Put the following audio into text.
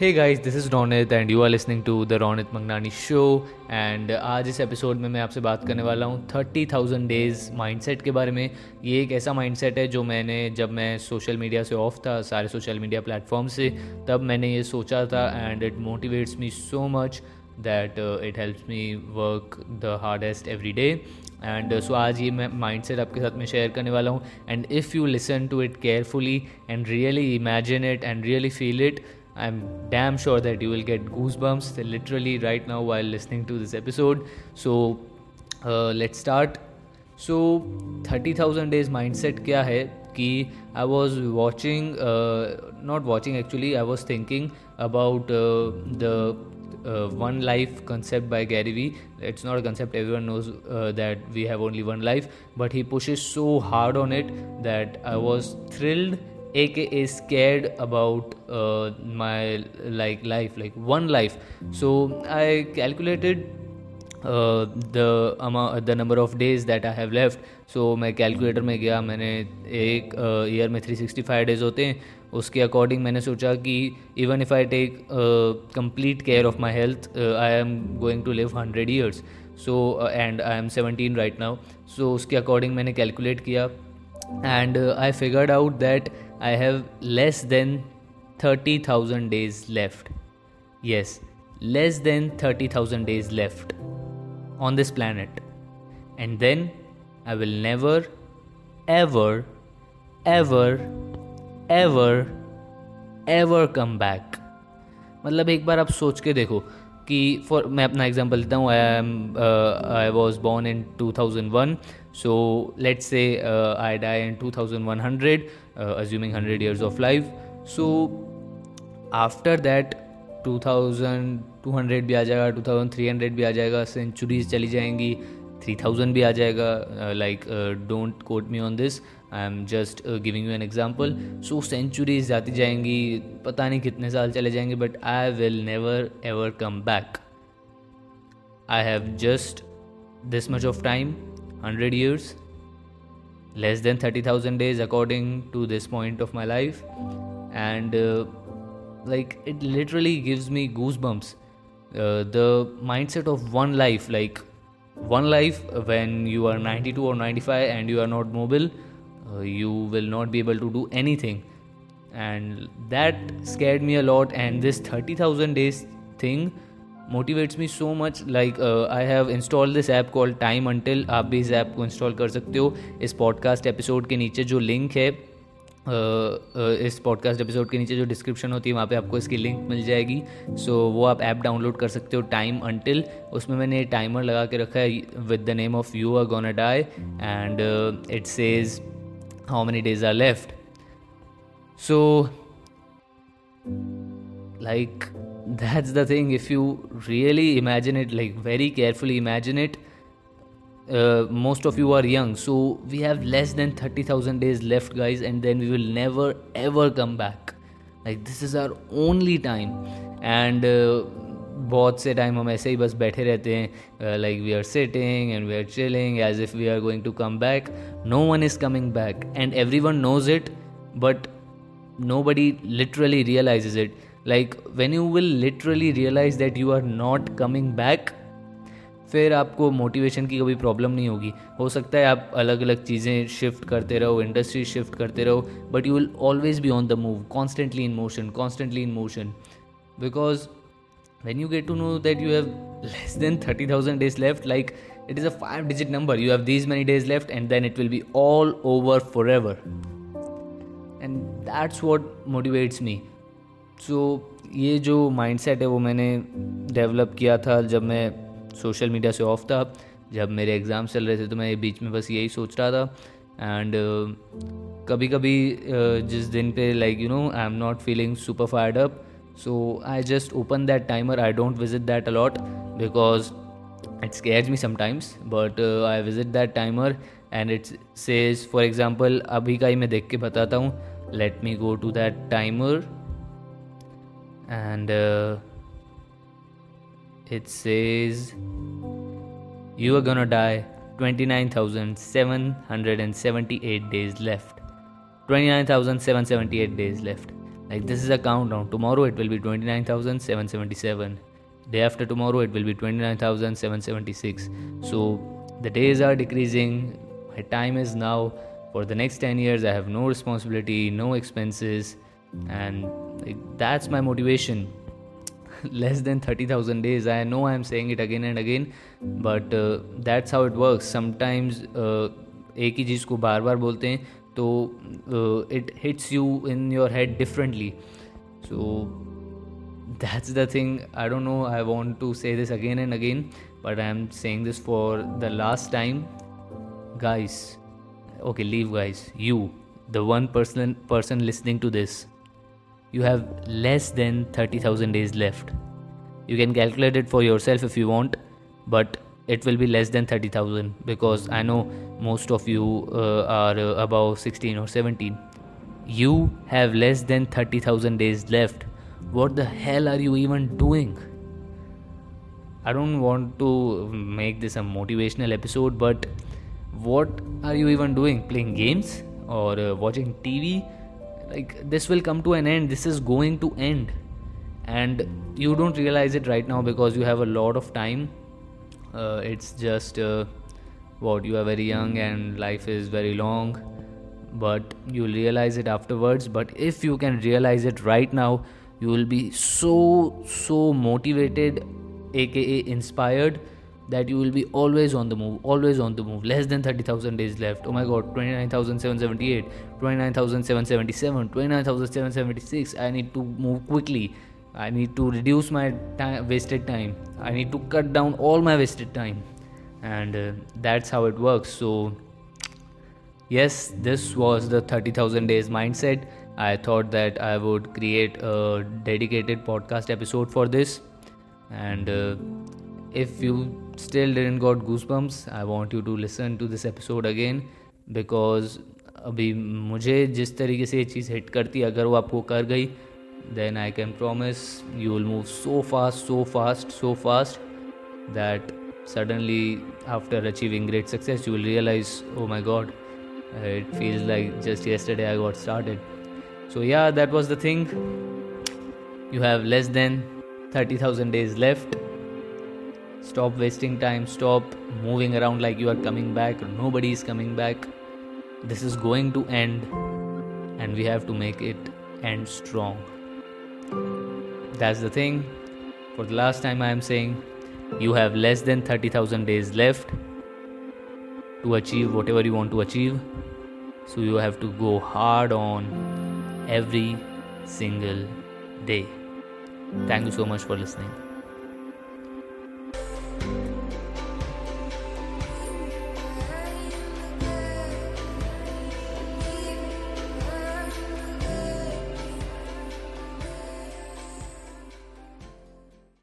Hey guys this is Ronit and you are listening to the Ronit Mangnani show and आज इस episode में मैं आपसे बात करने वाला हूँ थर्टी थाउज़ेंड डेज़ माइंडसेट के बारे में। ये एक ऐसा माइंडसेट है जो मैंने जब मैं सोशल मीडिया से ऑफ़ था, सारे सोशल मीडिया प्लेटफॉर्म से, तब मैंने ये सोचा था and it motivates me so much that it helps me work the hardest every day and so आज ये मैं माइंड सेट आपके साथ में शेयर करने वाला हूँ। And if you listen to it carefully and really imagine it and really feel it I'm damn sure that you will get goosebumps literally right now while listening to this episode. So uh, let's start. So 30,000 days mindset क्या है कि I was watching, uh, not watching actually, I was thinking about uh, the uh, one life concept by Gary Vee. It's not a concept, everyone knows uh, that we have only one life, but he pushes so hard on it that I was thrilled uh, my like life like one life. So i calculated uh, the amount the number of days that i have left. So मैं calculator में गया मैंने एक year uh, में 365 days होते हैं। उसके according मैंने सोचा कि even if I take complete care of my health I am going to live hundred years so and I am seventeen right now so उसके अकॉर्डिंग मैंने कैलकुलेट किया। And I figured out that I have less than 30,000 days left. Yes, less than 30,000 days left on this planet. And then I will never, ever, ever, ever, ever come back. मतलब एक बार आप सोच के देखो कि for मैं अपना example देता हूँ I am I was born in 2001 so let's say I die in 2100 assuming 100 years of life. So, after that 2200 भी आ जाएगा 2300 भी आ जाएगा सेंचुरीज चली जाएँगी 3000 भी आ जाएगा like don't quote me on this I am just giving you an example so centuries जाती जाएंगी पता नहीं कितने साल चले जाएंगे but I will never ever come back I have just this much of time hundred years less than 30000 days according to this point of my life and uh, like it literally gives me goosebumps uh, the mindset of one life like one life when you are 92 or 95 and you are not mobile uh, you will not be able to do anything. And that scared me a lot. And this 30000 days thing motivates me so much like I have install this app call time until आप भी इस app को install कर सकते हो। इस podcast episode के नीचे जो लिंक है Uh, uh, इस पॉडकास्ट एपिसोड के नीचे जो डिस्क्रिप्शन होती है वहाँ पे आपको इसकी लिंक मिल जाएगी। सो so, वो आप ऐप डाउनलोड कर सकते हो टाइम अंटिल उसमें मैंने टाइमर लगा के रखा है with the name of you are gonna die and it says how many days are left. So like that's the thing. If you really imagine it like very carefully imagine it uh, most of you are young. So we have less than 30000 days left guys and then we will never ever come back. Like this is our only time. And uh, बहुत से time हम ऐसे ही बस बैठे रहते हैं like we are sitting and we are chilling as if we are going to come back no one is coming back and everyone knows it but nobody literally realise it like when you will literally realise that you are not coming back फिर आपको motivation की कभी problem नहीं होगी। हो सकता है आप अलग अलग चीज़ें शिफ्ट करते रहो इंडस्ट्री शिफ्ट करते रहो but you will always be on the move constantly in motion constantly in motion because when you get to know that you have less than 30,000 days left, like it is a five digit number, you have these many days left, and then it will be all over forever. And that's what motivates me. so, ये जो mindset है वो मैंने develop किया था जब मैं social media से ऑफ़ था जब मेरे एग्ज़ाम चल रहे थे तो मैं बीच में बस यही सोच रहा था एंड uh, कभी कभी uh, जिस दिन पे like you know I am not feeling super fired up so i just open that timer. I don't visit that a lot because it scares me sometimes. But uh, i visit that timer and it says for example abhi ka main dekh ke batata hu let me go to that timer and uh, it says you are gonna die. 29778 days left. 29778 days left. Like this is a countdown tomorrow it will be 29777 day after tomorrow it will be 29776 so the days are decreasing my time is now for the next 10 years i have no responsibility no expenses and like, that's my motivation less than 30000 days i know i'm saying it again and again but uh, that's how it works sometimes uh, एक ही चीज़ को बार बार बोलते हैं so uh, it hits you in your head differently. So that's the thing. I don't know. I want to say this again and again but i'm saying this for the last time. Guys okay leave guys. You the one person person listening to this you have less than 30000 days left. You can calculate it for yourself if you want but it will be less than 30000 because i know most of you uh, are uh, above 16 or 17 you have less than 30000 days left. What the hell are you even doing? I don't want to make this a motivational episode but what are you even doing? Playing games or uh, watching tv like this will come to an end. This is going to end. And you don't realize it right now because you have a lot of time uh, it's just uh, what you are very young and life is very long but you'll realize it afterwards but if you can realize it right now you will be so so motivated aka inspired that you will be always on the move, always on the move. Less than 30,000 days left. Oh my god, 29,778, 29,777, 29,776. I need to move quickly. I need to reduce my time, wasted time. I need to cut down all my wasted time. And uh, that's how it works. So, yes, this was the 30,000 days mindset. I thought that I would create a dedicated podcast episode for this. And uh, if you still didn't got goosebumps I want you to listen to this episode again because अभी मुझे जिस तरीके से ये चीज़ hit करती अगर वो आपको कर गई then I can promise you will move so fast, so fast, so fast that suddenly after achieving great success, you will realize, oh my god, it feels like just yesterday I got started. So, yeah, that was the thing. You have less than 30,000 days left. Stop wasting time, stop moving around like you are coming back, nobody is coming back. This is going to end, and we have to make it end strong. That's the thing. For the last time, I am saying you have less than 30,000 days left to achieve whatever you want to achieve. So you have to go hard on every single day. Thank you so much for listening.